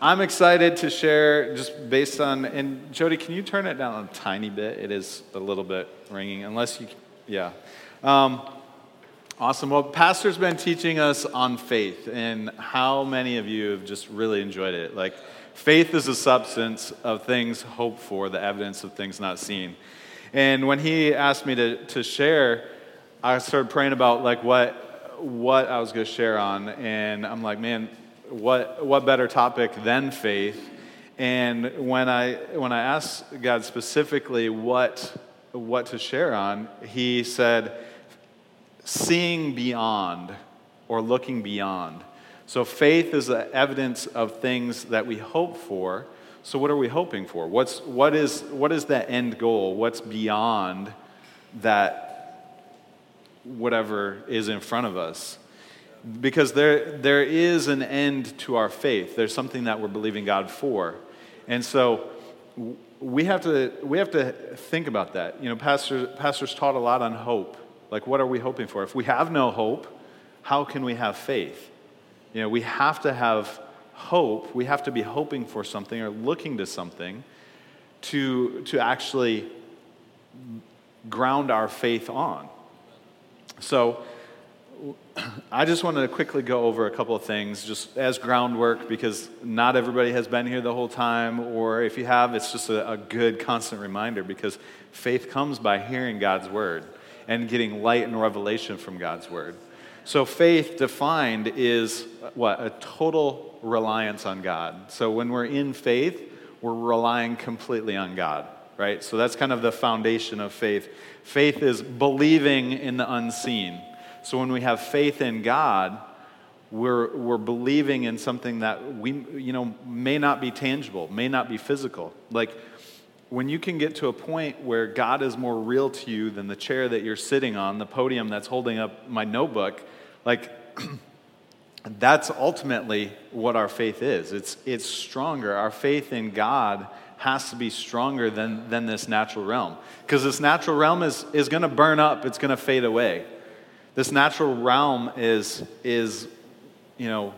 I'm excited to share just based on, and Jody, can you turn it down a tiny bit? It is a little bit ringing, unless you, yeah. Um, awesome. Well, Pastor's been teaching us on faith, and how many of you have just really enjoyed it? Like, faith is a substance of things hoped for, the evidence of things not seen. And when he asked me to, to share, I started praying about like what, what I was going to share on, and I'm like, man, what, what better topic than faith? And when I, when I asked God specifically what, what to share on, He said, seeing beyond or looking beyond. So faith is the evidence of things that we hope for. So what are we hoping for? What's, what, is, what is that end goal? What's beyond that whatever is in front of us? Because there, there is an end to our faith. There's something that we're believing God for. And so we have to, we have to think about that. You know, pastor, pastors taught a lot on hope. Like, what are we hoping for? If we have no hope, how can we have faith? You know, we have to have hope. We have to be hoping for something or looking to something to, to actually ground our faith on. So, I just wanted to quickly go over a couple of things just as groundwork because not everybody has been here the whole time, or if you have, it's just a, a, good constant reminder because faith comes by hearing God's word and getting light and revelation from God's word. So, faith defined is what? A total reliance on God. So, when we're in faith, we're relying completely on God, right? So, that's kind of the foundation of faith. Faith is believing in the unseen so when we have faith in God, we're, we're believing in something that we, you know, may not be tangible, may not be physical. Like when you can get to a point where God is more real to you than the chair that you're sitting on, the podium that's holding up my notebook, like that's ultimately what our faith is. It's, it's stronger. Our faith in God has to be stronger than, than this natural realm. Because this natural realm is, is going to burn up, it's going to fade away. This natural realm is, is you know,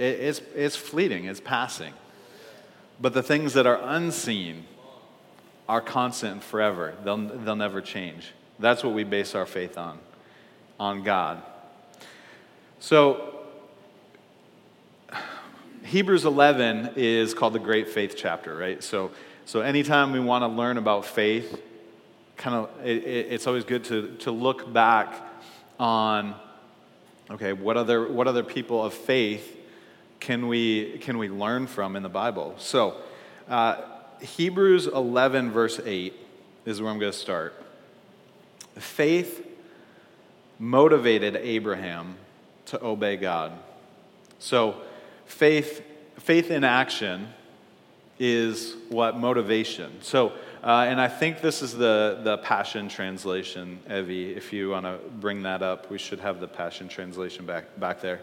it, it's, it's fleeting, it's passing. But the things that are unseen are constant and forever, they'll, they'll never change. That's what we base our faith on, on God. So, Hebrews 11 is called the Great Faith chapter, right? So, so anytime we want to learn about faith, kind of, it, it, it's always good to, to look back on okay, what other, what other people of faith can we, can we learn from in the Bible? So, uh, Hebrews 11, verse 8 is where I'm going to start. Faith motivated Abraham to obey God. So, faith, faith in action is what motivation. So, uh, and I think this is the, the Passion Translation, Evie. If you want to bring that up, we should have the Passion Translation back, back there.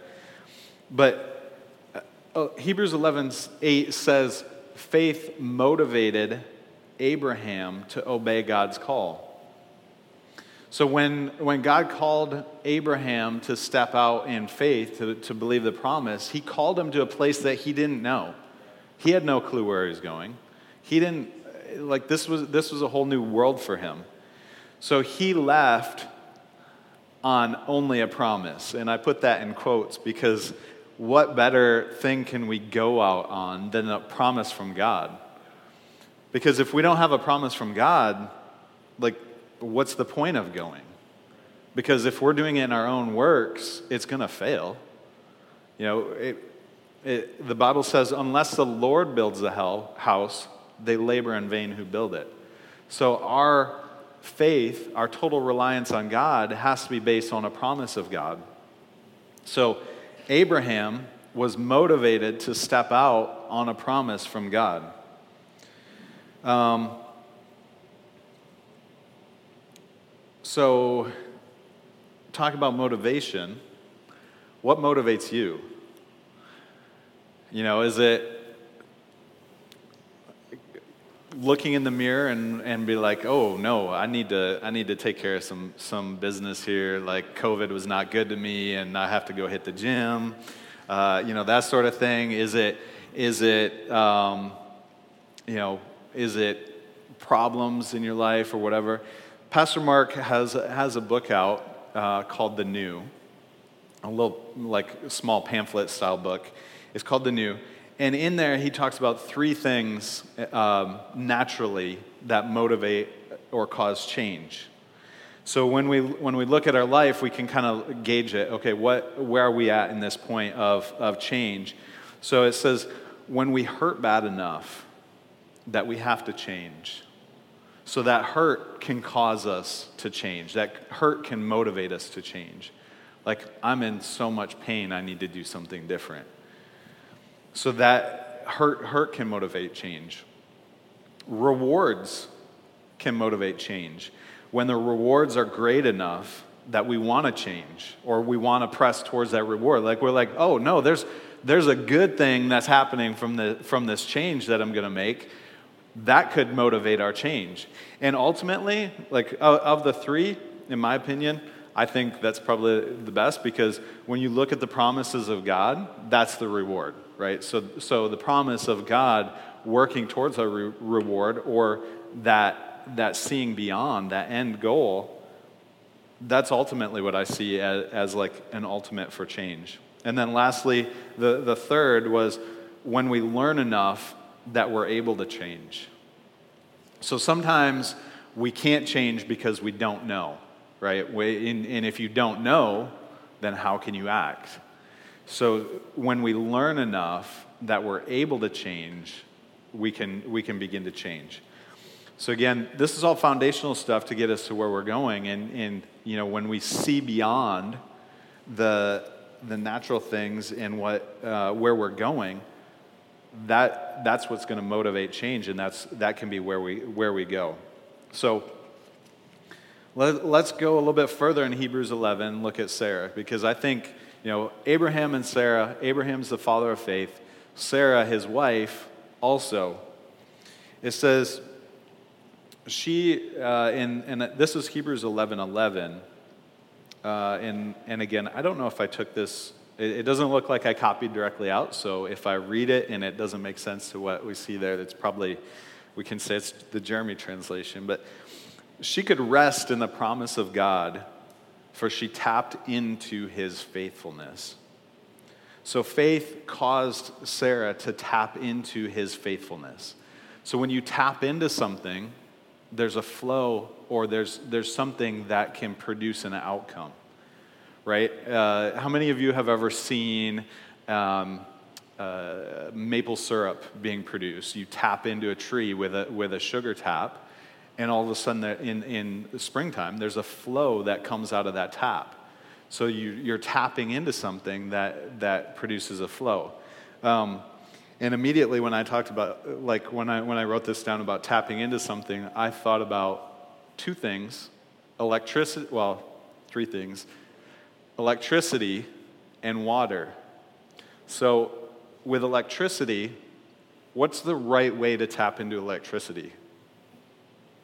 But uh, oh, Hebrews 11 8 says, faith motivated Abraham to obey God's call. So when, when God called Abraham to step out in faith, to, to believe the promise, he called him to a place that he didn't know. He had no clue where he was going. He didn't like this was this was a whole new world for him. So he left on only a promise. And I put that in quotes because what better thing can we go out on than a promise from God? Because if we don't have a promise from God, like what's the point of going? Because if we're doing it in our own works, it's going to fail. You know, it, it, the Bible says, unless the Lord builds the hell, house, they labor in vain who build it. So our faith, our total reliance on God, has to be based on a promise of God. So Abraham was motivated to step out on a promise from God. Um, so, talk about motivation. What motivates you? You know, is it looking in the mirror and, and be like, oh no, I need to I need to take care of some some business here. Like COVID was not good to me, and I have to go hit the gym. Uh, you know that sort of thing. Is it Is it, um, you know, is it problems in your life or whatever? Pastor Mark has, has a book out uh, called The New, a little like small pamphlet style book. It's called The New. And in there, he talks about three things um, naturally that motivate or cause change. So when we, when we look at our life, we can kind of gauge it. Okay, what, where are we at in this point of, of change? So it says, when we hurt bad enough that we have to change. So that hurt can cause us to change. That hurt can motivate us to change. Like, I'm in so much pain, I need to do something different. So that hurt, hurt can motivate change. Rewards can motivate change. When the rewards are great enough that we want to change or we want to press towards that reward, like we're like, oh no, there's, there's a good thing that's happening from, the, from this change that I'm going to make. That could motivate our change. And ultimately, like of the three, in my opinion, I think that's probably the best because when you look at the promises of God, that's the reward, right? So, so the promise of God working towards a re- reward or that, that seeing beyond, that end goal, that's ultimately what I see as, as like an ultimate for change. And then lastly, the, the third was when we learn enough that we're able to change. So sometimes we can't change because we don't know right? And if you don't know, then how can you act? So when we learn enough that we're able to change, we can, we can begin to change. So again, this is all foundational stuff to get us to where we're going. And, and you know, when we see beyond the, the natural things and what, uh, where we're going, that, that's what's going to motivate change, and that's, that can be where we, where we go. So let, us go a little bit further in Hebrews 11, look at Sarah, because I think, you know, Abraham and Sarah, Abraham's the father of faith, Sarah, his wife, also. It says, she, uh, in, and this is Hebrews 11 11. Uh, and, and again, I don't know if I took this, it, it doesn't look like I copied directly out, so if I read it and it doesn't make sense to what we see there, that's probably, we can say it's the Jeremy translation. But she could rest in the promise of God, for she tapped into his faithfulness. So faith caused Sarah to tap into his faithfulness. So when you tap into something, there's a flow or there's, there's something that can produce an outcome, right? Uh, how many of you have ever seen um, uh, maple syrup being produced? You tap into a tree with a, with a sugar tap, and all of a sudden in, in springtime there's a flow that comes out of that tap. So you, you're tapping into something that, that produces a flow. Um, and immediately when i talked about like when I, when I wrote this down about tapping into something i thought about two things. Electricity well three things. Electricity and water. So with electricity what's the right way to tap into electricity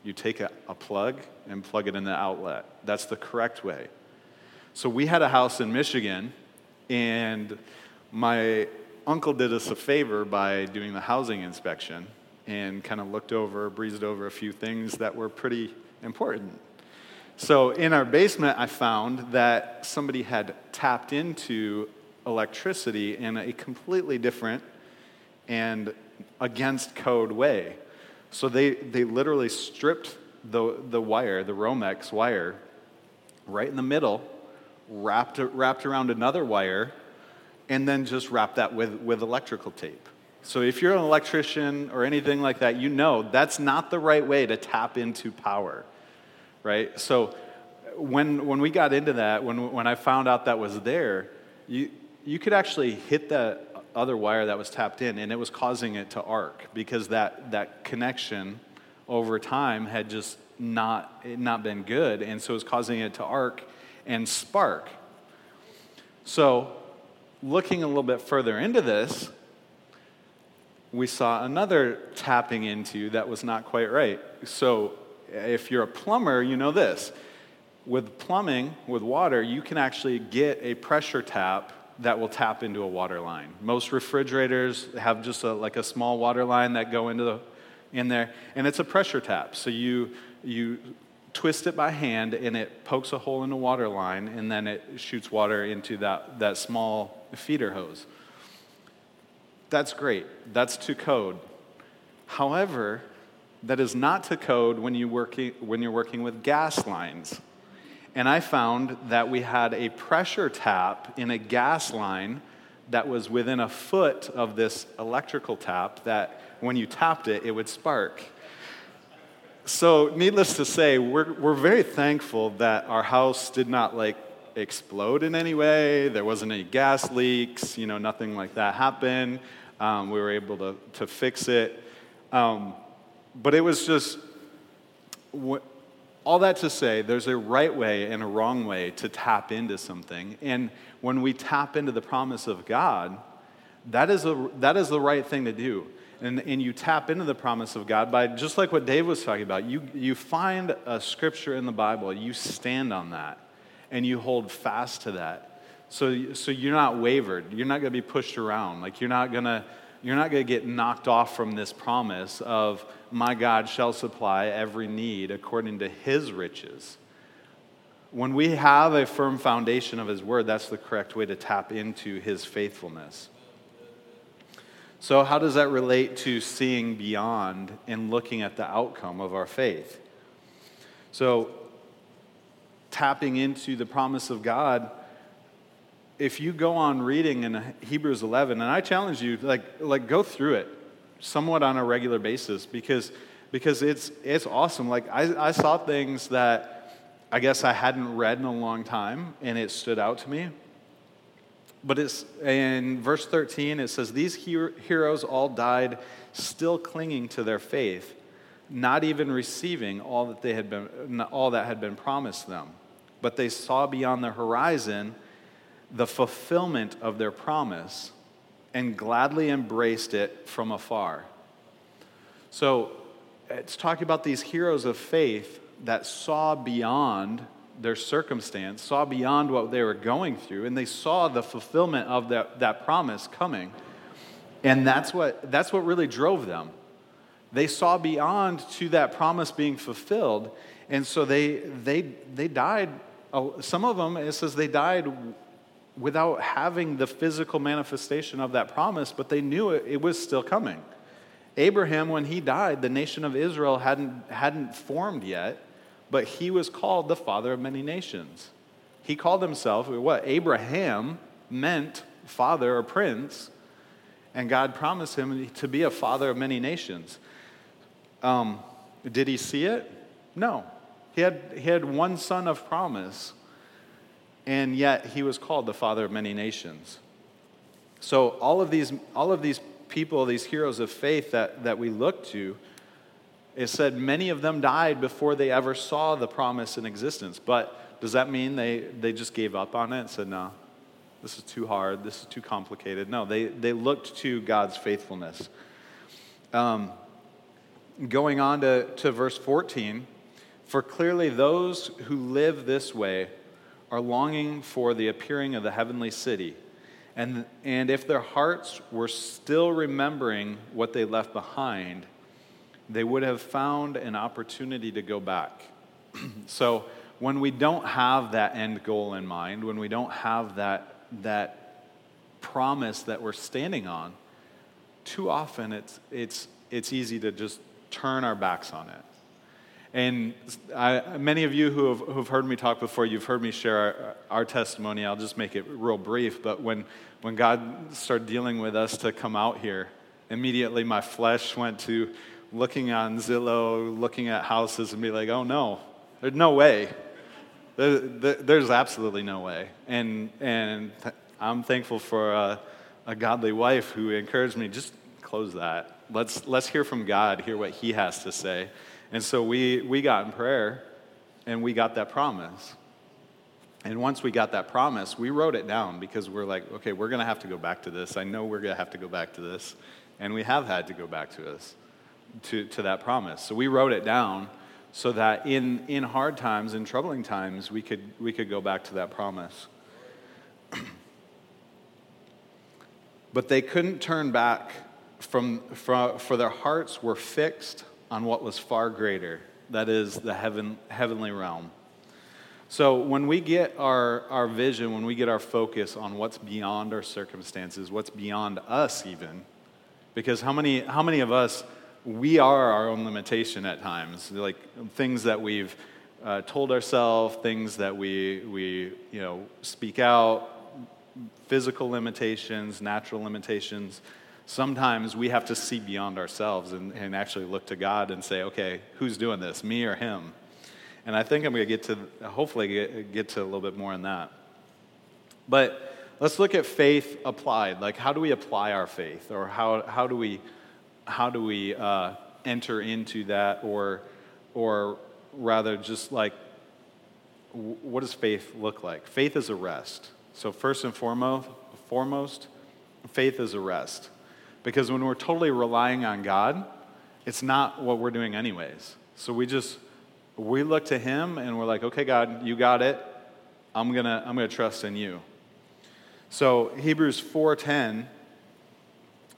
you take a, a plug and plug it in the outlet. That's the correct way. So we had a house in Michigan, and my uncle did us a favor by doing the housing inspection and kind of looked over, breezed over a few things that were pretty important. So in our basement, I found that somebody had tapped into electricity in a completely different and against code way. So they, they literally stripped the, the wire, the Romex wire, right in the middle, wrapped, wrapped around another wire, and then just wrapped that with, with electrical tape. So if you're an electrician or anything like that, you know that's not the right way to tap into power, right? So when, when we got into that, when, when I found out that was there, you, you could actually hit that other wire that was tapped in, and it was causing it to arc because that, that connection over time had just not, not been good, and so it was causing it to arc and spark. So, looking a little bit further into this, we saw another tapping into that was not quite right. So, if you're a plumber, you know this. With plumbing, with water, you can actually get a pressure tap that will tap into a water line. Most refrigerators have just a, like a small water line that go into the in there, and it's a pressure tap. So you you twist it by hand, and it pokes a hole in the water line, and then it shoots water into that that small feeder hose. That's great. That's to code. However, that is not to code when, you working, when you're working with gas lines. And I found that we had a pressure tap in a gas line that was within a foot of this electrical tap that when you tapped it, it would spark. So, needless to say, we're, we're very thankful that our house did not like explode in any way. There wasn't any gas leaks, you know, nothing like that happened. Um, we were able to, to fix it. Um, but it was just, all that to say, there's a right way and a wrong way to tap into something. And when we tap into the promise of God, that is, a, that is the right thing to do. And, and you tap into the promise of God by, just like what Dave was talking about, you, you find a scripture in the Bible, you stand on that, and you hold fast to that. So, so you're not wavered. You're not going to be pushed around. Like, you're not going to you're not going to get knocked off from this promise of, my God shall supply every need according to his riches. When we have a firm foundation of his word, that's the correct way to tap into his faithfulness. So, how does that relate to seeing beyond and looking at the outcome of our faith? So, tapping into the promise of God if you go on reading in Hebrews 11, and I challenge you, like, like go through it somewhat on a regular basis because, because it's, it's awesome. Like, I, I saw things that I guess I hadn't read in a long time, and it stood out to me. But it's in verse 13, it says, These heroes all died still clinging to their faith, not even receiving all that, they had been, all that had been promised them. But they saw beyond the horizon the fulfillment of their promise and gladly embraced it from afar. So it's talking about these heroes of faith that saw beyond their circumstance, saw beyond what they were going through, and they saw the fulfillment of that, that promise coming. And that's what, that's what really drove them. They saw beyond to that promise being fulfilled, and so they, they, they died. Uh, some of them, it says they died without having the physical manifestation of that promise, but they knew it, it was still coming. Abraham, when he died, the nation of Israel hadn't, hadn't formed yet, but he was called the father of many nations. He called himself what? Abraham meant father or prince, and God promised him to be a father of many nations. Um, did he see it? No. He had, he had one son of promise and yet he was called the father of many nations. So all of these, all of these people, these heroes of faith that, that we look to, it said many of them died before they ever saw the promise in existence. But does that mean they, they just gave up on it and said, no, this is too hard, this is too complicated? No, they, they looked to God's faithfulness. Um, going on to, to verse 14, for clearly those who live this way are longing for the appearing of the heavenly city. And, and if their hearts were still remembering what they left behind, they would have found an opportunity to go back. so when we don't have that end goal in mind, when we don't have that, that promise that we're standing on, too often it's, it's, it's easy to just turn our backs on it. And I, many of you who have, who've heard me talk before, you've heard me share our, our, testimony. I'll just make it real brief. But when, when God started dealing with us to come out here, immediately my flesh went to looking on Zillow, looking at houses, and be like, oh no, there's no way. There, there, there's absolutely no way. And, and I'm thankful for a, a godly wife who encouraged me just close that. Let's, let's hear from God, hear what He has to say. And so we, we got in prayer and we got that promise. And once we got that promise, we wrote it down because we're like, okay, we're going to have to go back to this. I know we're going to have to go back to this. And we have had to go back to this, to, to that promise. So we wrote it down so that in, in hard times, in troubling times, we could, we could go back to that promise. But they couldn't turn back from, from, for their hearts were fixed on what was far greater, that is, the heaven, heavenly realm. So when we get our, our vision, when we get our focus on what's beyond our circumstances, what's beyond us even, because how many, how many of us, we are our own limitation at times, like things that we've uh, told ourselves, things that we, we you know, speak out, physical limitations, natural limitations. Sometimes we have to see beyond ourselves and, and actually look to God and say, okay, who's doing this, me or him? And I think I'm going to get to, hopefully, get, get to a little bit more on that. But let's look at faith applied. Like, how do we apply our faith? Or how, how do we, how do we uh, enter into that? Or, or rather, just like, what does faith look like? Faith is a rest. So, first and foremost, foremost faith is a rest. Because when we're totally relying on God, it's not what we're doing, anyways. So, we just, we look to Him and we're like, okay, God, you got it. I'm going to I'm going to trust in you. So, Hebrews 4.10,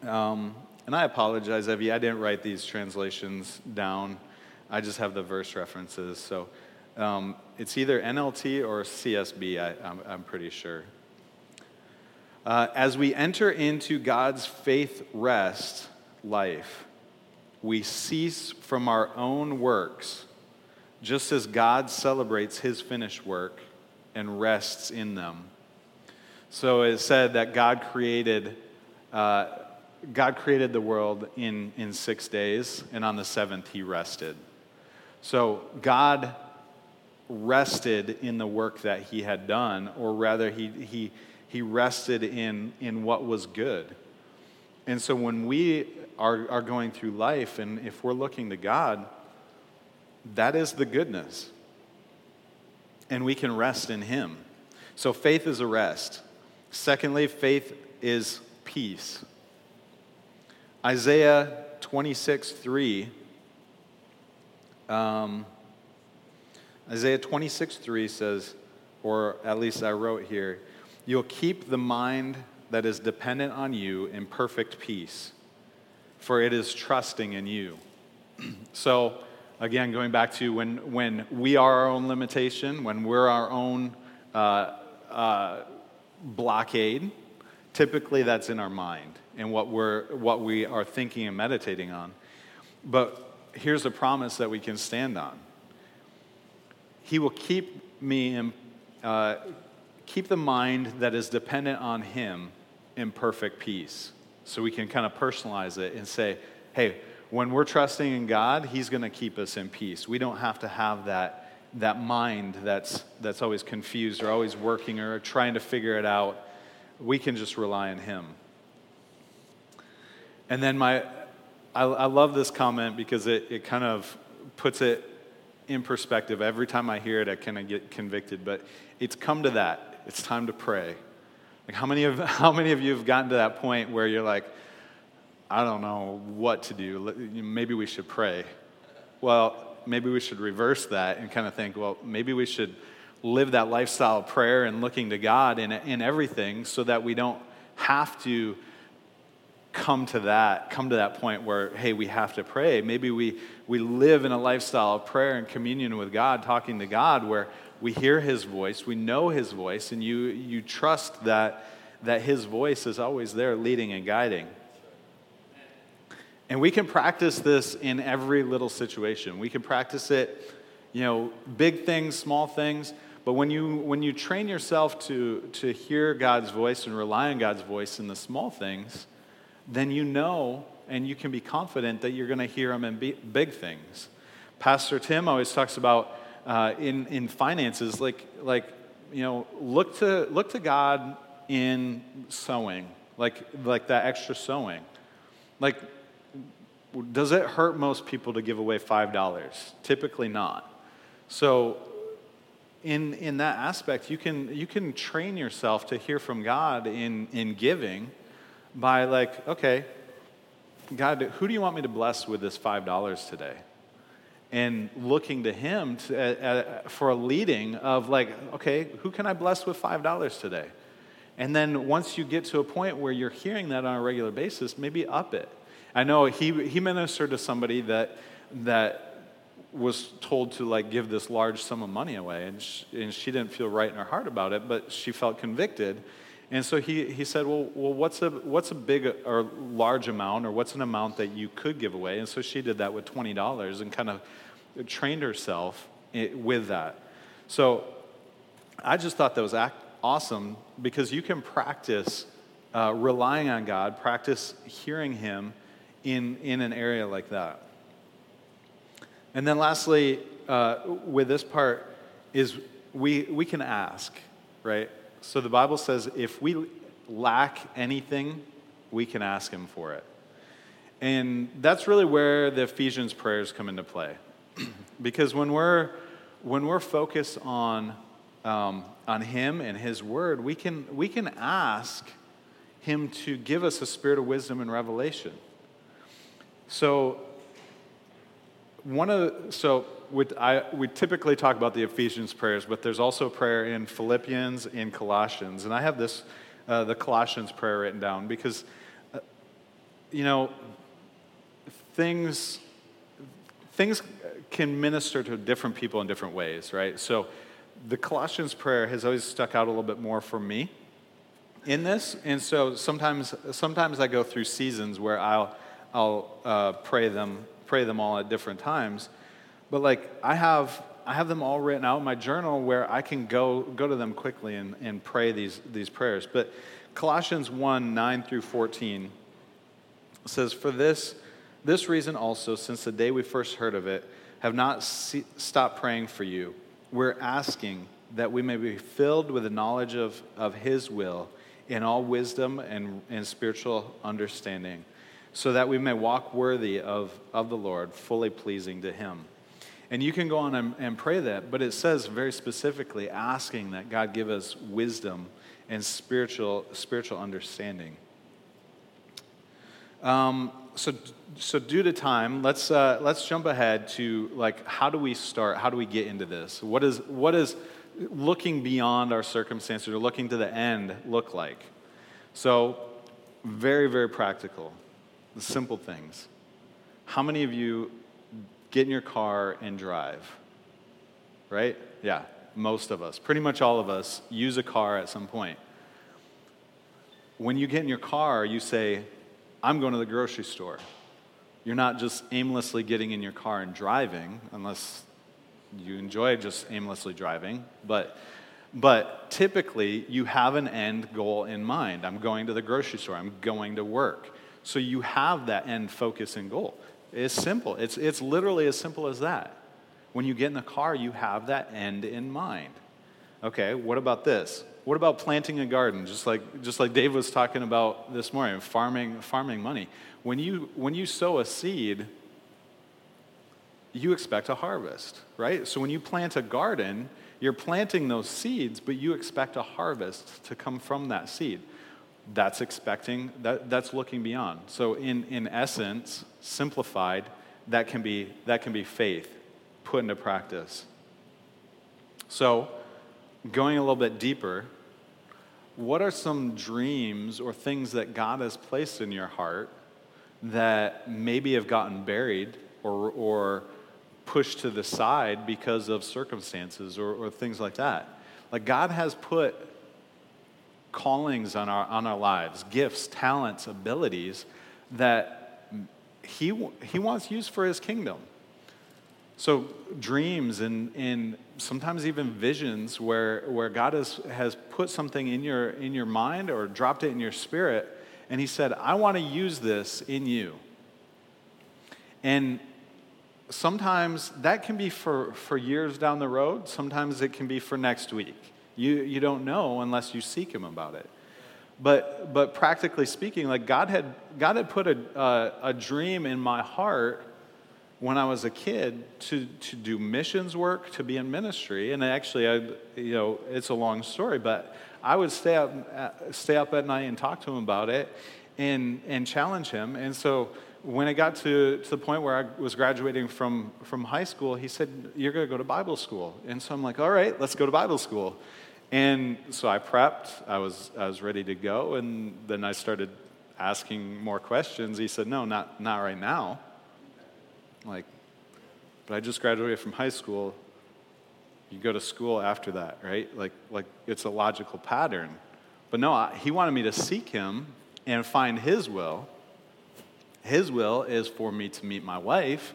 um, and I apologize, Evie, I didn't write these translations down. I just have the verse references. So, um, it's either NLT or CSB, I, am pretty sure. Uh, as we enter into God's faith rest life, we cease from our own works, just as God celebrates his finished work and rests in them. So it said that God created, uh, God created the world in, in six days, and on the seventh he rested. So God rested in the work that he had done, or rather, he, he, he rested in, in what was good. And so when we are, are going through life, and if we're looking to God, that is the goodness. And we can rest in him. So faith is a rest. Secondly, faith is peace. Isaiah 26, 3. Um, Isaiah 26, 3 says, or at least I wrote here, you'll keep the mind that is dependent on you in perfect peace, for it is trusting in you. so, again, going back to when, when we are our own limitation, when we're our own uh, uh, blockade, typically that's in our mind and what, we're, what we are thinking and meditating on. But here's a promise that we can stand on he will keep me in, uh, keep the mind that is dependent on Him in perfect peace. So we can kind of personalize it and say, hey, when we're trusting in God, He's going to keep us in peace. We don't have to have that, that mind that's, that's always confused or always working or trying to figure it out. We can just rely on Him. And then my, I, I love this comment because it, it kind of puts it in perspective. Every time I hear it, I kind of get convicted. But it's come to that. It's time to pray. Like how many of how many of you have gotten to that point where you're like, I don't know what to do. Maybe we should pray. Well, maybe we should reverse that and kind of think, well, maybe we should live that lifestyle of prayer and looking to God in, in everything so that we don't have to come to that come to that point where hey we have to pray maybe we we live in a lifestyle of prayer and communion with god talking to god where we hear his voice we know his voice and you you trust that that his voice is always there leading and guiding and we can practice this in every little situation we can practice it you know big things small things but when you when you train yourself to to hear god's voice and rely on god's voice in the small things then you know and you can be confident that you're going to hear him in big things. Pastor Tim always talks about uh, in, in finances, like, like, you know, look to, look to God in sowing, like, like that extra sowing. Like, does it hurt most people to give away $5? Typically not. So, in, in that aspect, you can, you can train yourself to hear from God in, in giving by like, okay, God, who do you want me to bless with this $5 today? And looking to Him to, uh, uh, for a leading of like, okay, who can I bless with $5 today? And then once you get to a point where you're hearing that on a regular basis, maybe up it. I know he, he ministered to somebody that, that was told to like give this large sum of money away and she, and she didn't feel right in her heart about it but she felt convicted and so he, he said well, well what's, a, what's a big or large amount or what's an amount that you could give away and so she did that with $20 and kind of trained herself with that so i just thought that was awesome because you can practice uh, relying on god practice hearing him in, in an area like that and then lastly, uh, with this part, is we, we can ask, right? So the Bible says if we lack anything, we can ask Him for it. And that's really where the Ephesians prayers come into play. because when we're, when we're focused on, um, on Him and His Word, we can, we can ask Him to give us a spirit of wisdom and revelation. So one of so we, I, we typically talk about the Ephesians prayers, but there's also prayer in Philippians and Colossians, and I have this uh, the Colossians prayer written down because uh, you know things things can minister to different people in different ways, right? So the Colossians prayer has always stuck out a little bit more for me in this, and so sometimes sometimes I go through seasons where I'll I'll uh, pray them pray them all at different times. But like I have I have them all written out in my journal where I can go go to them quickly and, and pray these these prayers. But Colossians 1, 9 through 14 says, For this this reason also, since the day we first heard of it, have not see, stopped praying for you. We're asking that we may be filled with the knowledge of, of His will in all wisdom and, and spiritual understanding so that we may walk worthy of, of the Lord, fully pleasing to Him. And you can go on and, and pray that, but it says very specifically asking that God give us wisdom and spiritual, spiritual understanding. Um, so, so due to time, let's, uh, let's jump ahead to like, how do we start? How do we get into this? What is, what is looking beyond our circumstances or looking to the end look like? So, very, very practical the simple things. How many of you get in your car and drive? Right? Yeah, most of us. Pretty much all of us use a car at some point. When you get in your car, you say, I'm going to the grocery store. You're not just aimlessly getting in your car and driving, unless you enjoy just aimlessly driving, but but typically you have an end goal in mind. I'm going to the grocery store, I'm going to work. So you have that end focus and goal. It's simple. It's, it's literally as simple as that. When you get in the car, you have that end in mind. Okay, what about this? What about planting a garden? Just like, just like Dave was talking about this morning, farming, farming money. When you, when you sow a seed, you expect a harvest, right? So when you plant a garden, you're planting those seeds, but you expect a harvest to come from that seed that's expecting, that, that's looking beyond. So, in, in essence, simplified, that can, be, that can be faith put into practice. So, going a little bit deeper, what are some dreams or things that God has placed in your heart that maybe have gotten buried or, or pushed to the side because of circumstances or, or things like that? Like, God has put callings on our, on our lives, gifts, talents, abilities that he, he wants used for his kingdom. So, dreams and, and sometimes even visions where, where God has, has put something in your, in your mind or dropped it in your spirit, and He said, I want to use this in you. And sometimes that can be for, for years down the road, sometimes it can be for next week. You, you don't know unless you seek Him about it. But, but practically speaking, like God had, God had put a, a, a dream in my heart when I was a kid to, to do missions work, to be in ministry. And actually, I, you know, it's a long story, but I would stay up, uh, stay up at night and talk to him about it and, and challenge him. And so when it got to, to the point where I was graduating from, from high school, he said, You're going to go to Bible school. And so I'm like, All right, let's go to Bible school. And so I prepped, I was, I was ready to go, and then I started asking more questions. He said, No, not, not right now. Like, but I just graduated from high school. You go to school after that, right? Like, like it's a logical pattern. But no, I, he wanted me to seek him and find his will. His will is for me to meet my wife.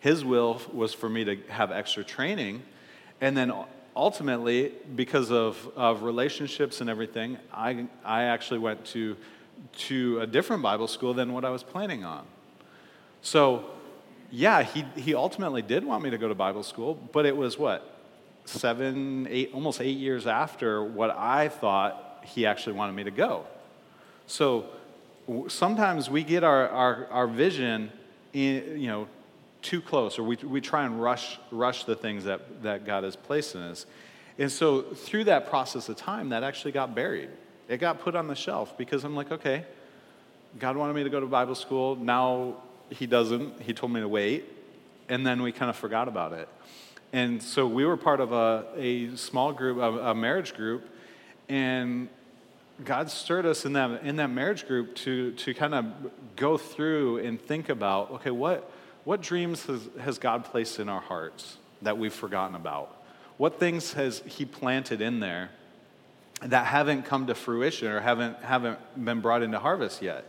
His will was for me to have extra training. And then ultimately, because of, of relationships and everything, I, I actually went to, to a different Bible school than what I was planning on. So, yeah, he, he ultimately did want me to go to Bible school, but it was what? Seven, eight, almost eight years after what I thought he actually wanted me to go. So sometimes we get our, our, our vision, in, you know, too close, or we, we try and rush, rush the things that, that God has placed in us. And so through that process of time, that actually got buried. It got put on the shelf because I'm like, okay, God wanted me to go to Bible school. Now he doesn't. He told me to wait. And then we kind of forgot about it. And so we were part of a, a small group, a, a marriage group, and God stirred us in that, in that marriage group to, to kind of go through and think about okay, what, what dreams has, has God placed in our hearts that we've forgotten about? What things has He planted in there that haven't come to fruition or haven't, haven't been brought into harvest yet?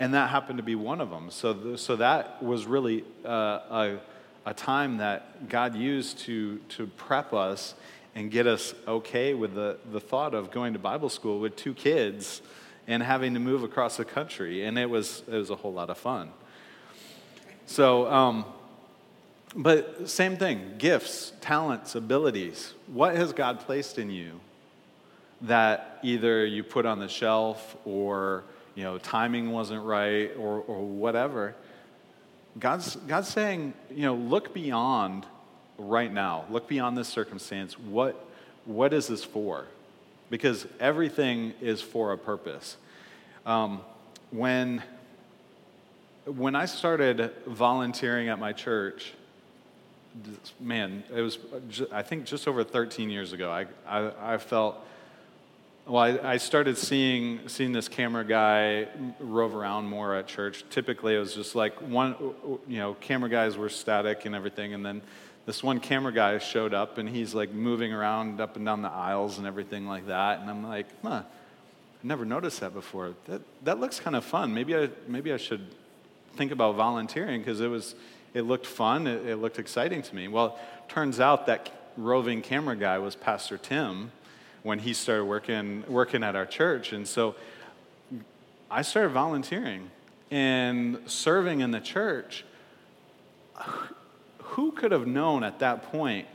And that happened to be one of them. So, so that was really uh, a, a time that God used to, to prep us and get us okay with the, the thought of going to Bible school with two kids and having to move across the country. And it was, it was a whole lot of fun. So, um, but same thing gifts, talents, abilities. What has God placed in you that either you put on the shelf or you know timing wasn't right or, or whatever? God's, God's saying, you know, look beyond right now. Look beyond this circumstance. What, what is this for? Because everything is for a purpose. Um, when when I started volunteering at my church, man, it was, I think, just over 13 years ago, I, I, I felt, well, I, I, started seeing, seeing this camera guy rove around more at church. Typically, it was just like one, you know, camera guys were static and everything, and then this one camera guy showed up and he's like moving around up and down the aisles and everything like that. And I'm like, huh, I never noticed that before. That, that looks kind of fun. Maybe I, maybe I should think about volunteering because it was it looked fun it, it, looked exciting to me well turns out that roving camera guy was pastor tim when he started working working at our church. And so i started volunteering and serving in the church. Who could have known at that point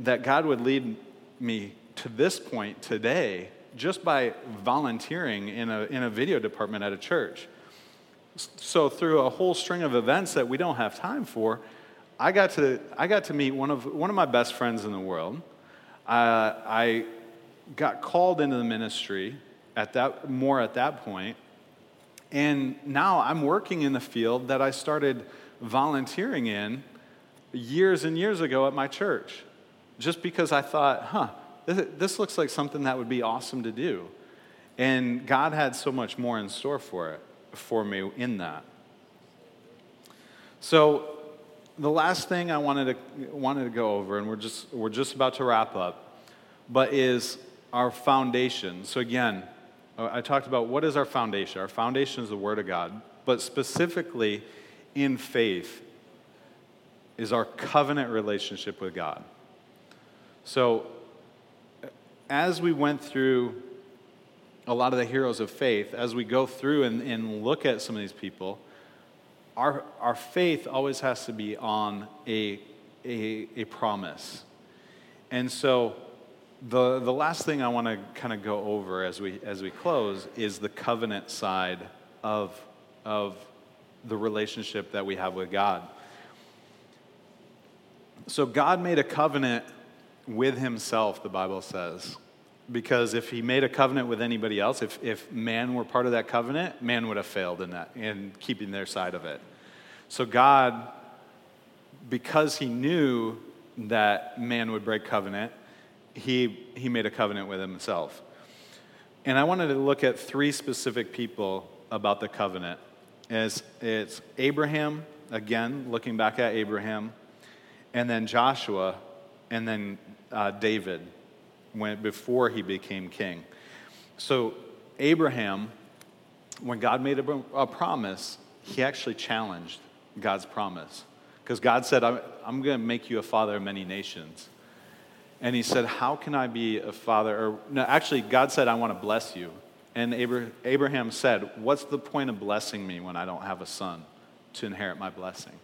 that god would lead me to this point today just by volunteering in a, in a video department at a church? So through a whole string of events that we don't have time for, I got to, I got to meet one of, one of my best friends in the world. Uh, I got called into the ministry at that, more at that point, and now I'm working in the field that I started volunteering in years and years ago at my church, just because I thought, huh, this, this looks like something that would be awesome to do. And God had so much more in store for it for me in that. So, the last thing I wanted to, wanted to go over, and we're just, we're just about to wrap up, but is our foundation. So, again, uh, I talked about what is our foundation. Our foundation is the Word of God, but specifically in faith is our covenant relationship with God. So, as we went through a lot of the heroes of faith, as we go through and, and look at some of these people, our, our faith always has to be on a, a, a promise. And so, the, the last thing I want to kind of go over as we, as we close is the covenant side of, of the relationship that we have with God. So, God made a covenant with Himself, the Bible says because if he made a covenant with anybody else, if, if man were part of that covenant, man would have failed in that, in keeping their side of it. So God, because he knew that man would break covenant, he, he made a covenant with himself. And I wanted to look at three specific people about the covenant. As it's Abraham, again, looking back at Abraham, and then Joshua, and then uh, David, when, before he became king. So, Abraham, when God made a, a promise, he actually challenged God's promise. Because God said, I'm, I'm going to make you a father of many nations. And he said, How can I be a father? Or, no, actually, God said, I want to bless you. And Abraham said, What's the point of blessing me when I don't have a son to inherit my blessing?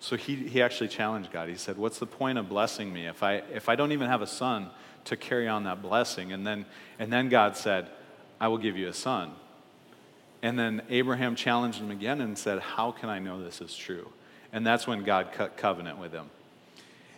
So he, he actually challenged God. He said, What's the point of blessing me if I, if I don't even have a son to carry on that blessing? And then, and then God said, I will give you a son. And then Abraham challenged him again and said, How can I know this is true? And that's when God cut covenant with him.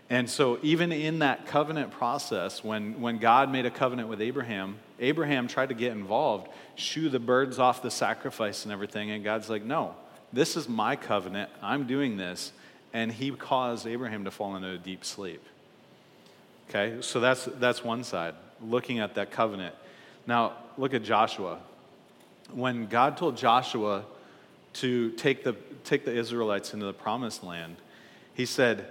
And so, even in that covenant process, when, when God made a covenant with Abraham, Abraham tried to get involved, shoo the birds off the sacrifice and everything. And God's like, No, this is my covenant. I'm doing this. And he caused Abraham to fall into a deep sleep. Okay, so that's, that's one side, looking at that covenant. Now, look at Joshua. When God told Joshua to take the, take the Israelites into the promised land, he said,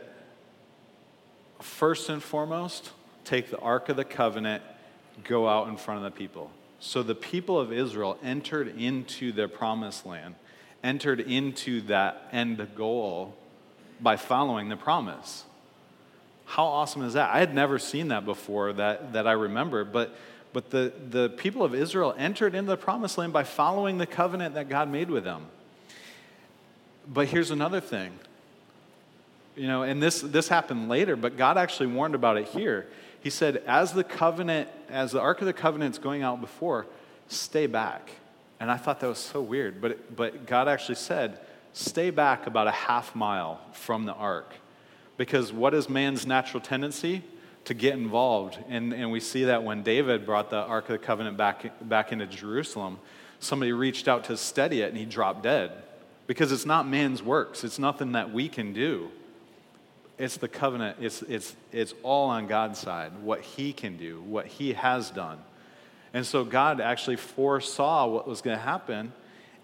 first and foremost, take the Ark of the Covenant, go out in front of the people. So the people of Israel entered into their promised land, entered into that end goal by following the promise. How awesome is that? I had never seen that before that, that I remember, but, but the, the people of Israel entered into the promised land by following the covenant that God made with them. But here's another thing you know, and this, this happened later, but God actually warned about it here. He said, as the covenant, as the Ark of the Covenant's going out before, stay back. And I thought that was so weird, but, but God actually said, stay back about a half mile from the ark. Because what is man's natural tendency? To get involved. And, and we see that when David brought the Ark of the Covenant back, back into Jerusalem, somebody reached out to steady it and he dropped dead. Because it's not man's works, it's nothing that we can do. It's the covenant, it's, it's, it's all on God's side, what He can do, what He has done. And so God actually foresaw what was going to happen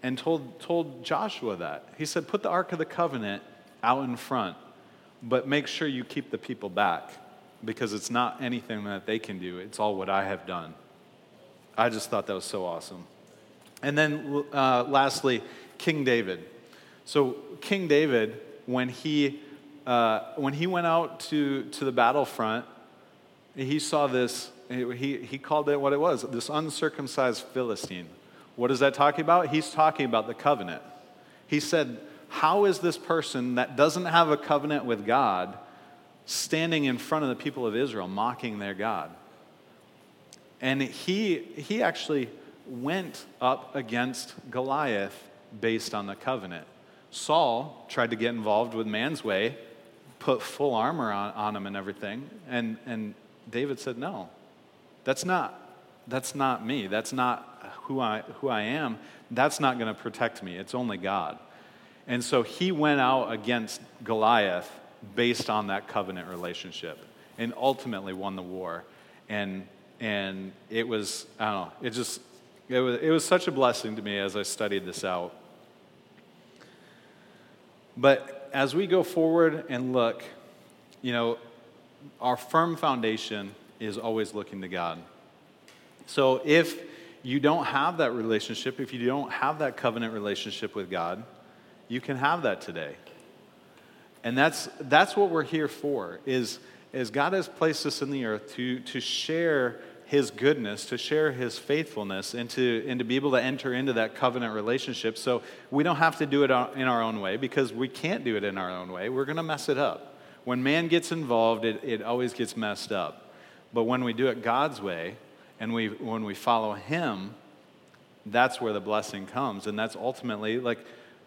and told, told Joshua that. He said, Put the Ark of the Covenant out in front, but make sure you keep the people back because it's not anything that they can do, it's all what I have done. I just thought that was so awesome. And then uh, lastly, King David. So, King David, when he uh, when he went out to, to the battlefront, he saw this, he, he called it what it was this uncircumcised Philistine. What is that talking about? He's talking about the covenant. He said, How is this person that doesn't have a covenant with God standing in front of the people of Israel, mocking their God? And he, he actually went up against Goliath based on the covenant. Saul tried to get involved with man's way, put full armor on, on him and everything. And, and David said, No, that's not, that's not me. That's not who I, who I am. That's not going to protect me. It's only God. And so he went out against Goliath based on that covenant relationship and ultimately won the war. And, and it was, I don't know, it just, it was, it was such a blessing to me as I studied this out. But as we go forward and look, you know, our firm foundation is always looking to God. So if you don't have that relationship, if you don't have that covenant relationship with God, you can have that today. And that's, that's what we're here for, is, is God has placed us in the earth to, to share his goodness, to share his faithfulness, and to, and to be able to enter into that covenant relationship. So we don't have to do it in our own way because we can't do it in our own way. We're going to mess it up. When man gets involved, it, it always gets messed up. But when we do it God's way and we, when we follow him, that's where the blessing comes. And that's ultimately, like,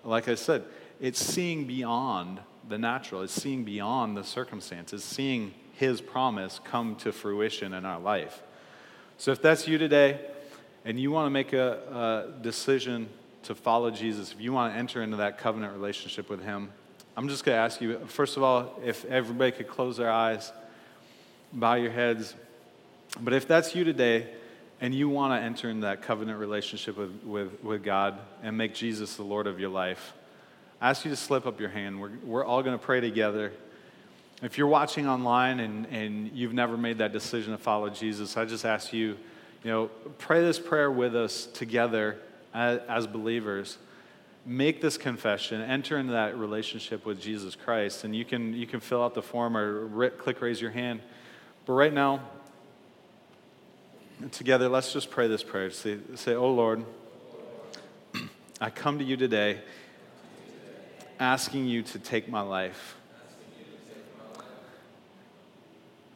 like I said, it's seeing beyond the natural, it's seeing beyond the circumstances, seeing his promise come to fruition in our life. So if that's you today and you want to make a, a decision to follow Jesus, if you want to enter into that covenant relationship with Him, I'm just going to ask you, first of all, if everybody could close their eyes, bow your heads. But if that's you today and you want to enter in that covenant relationship with, with, with God and make Jesus the Lord of your life, I ask you to slip up your hand. We're, we're all going to pray together. If you're watching online and, and you've never made that decision to follow Jesus, I just ask you, you know, pray this prayer with us together as, as believers. Make this confession, enter into that relationship with Jesus Christ, and you can, you can fill out the form or click raise your hand. But right now, together, let's just pray this prayer. Say, say Oh Lord, I come to you today asking you to take my life.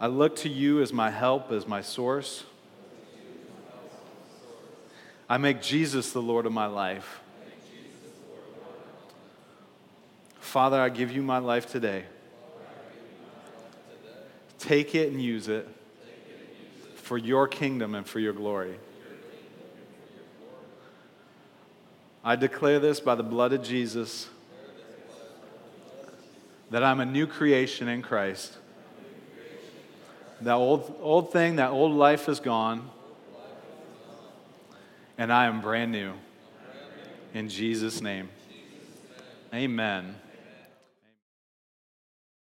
I look to you as my help, as my source. I make Jesus the Lord of my life. Father, I give you my life today. Take it and use it for your kingdom and for your glory. I declare this by the blood of Jesus that I'm a new creation in Christ. That old, old thing, that old life is gone, and I am brand new. In Jesus' name, amen.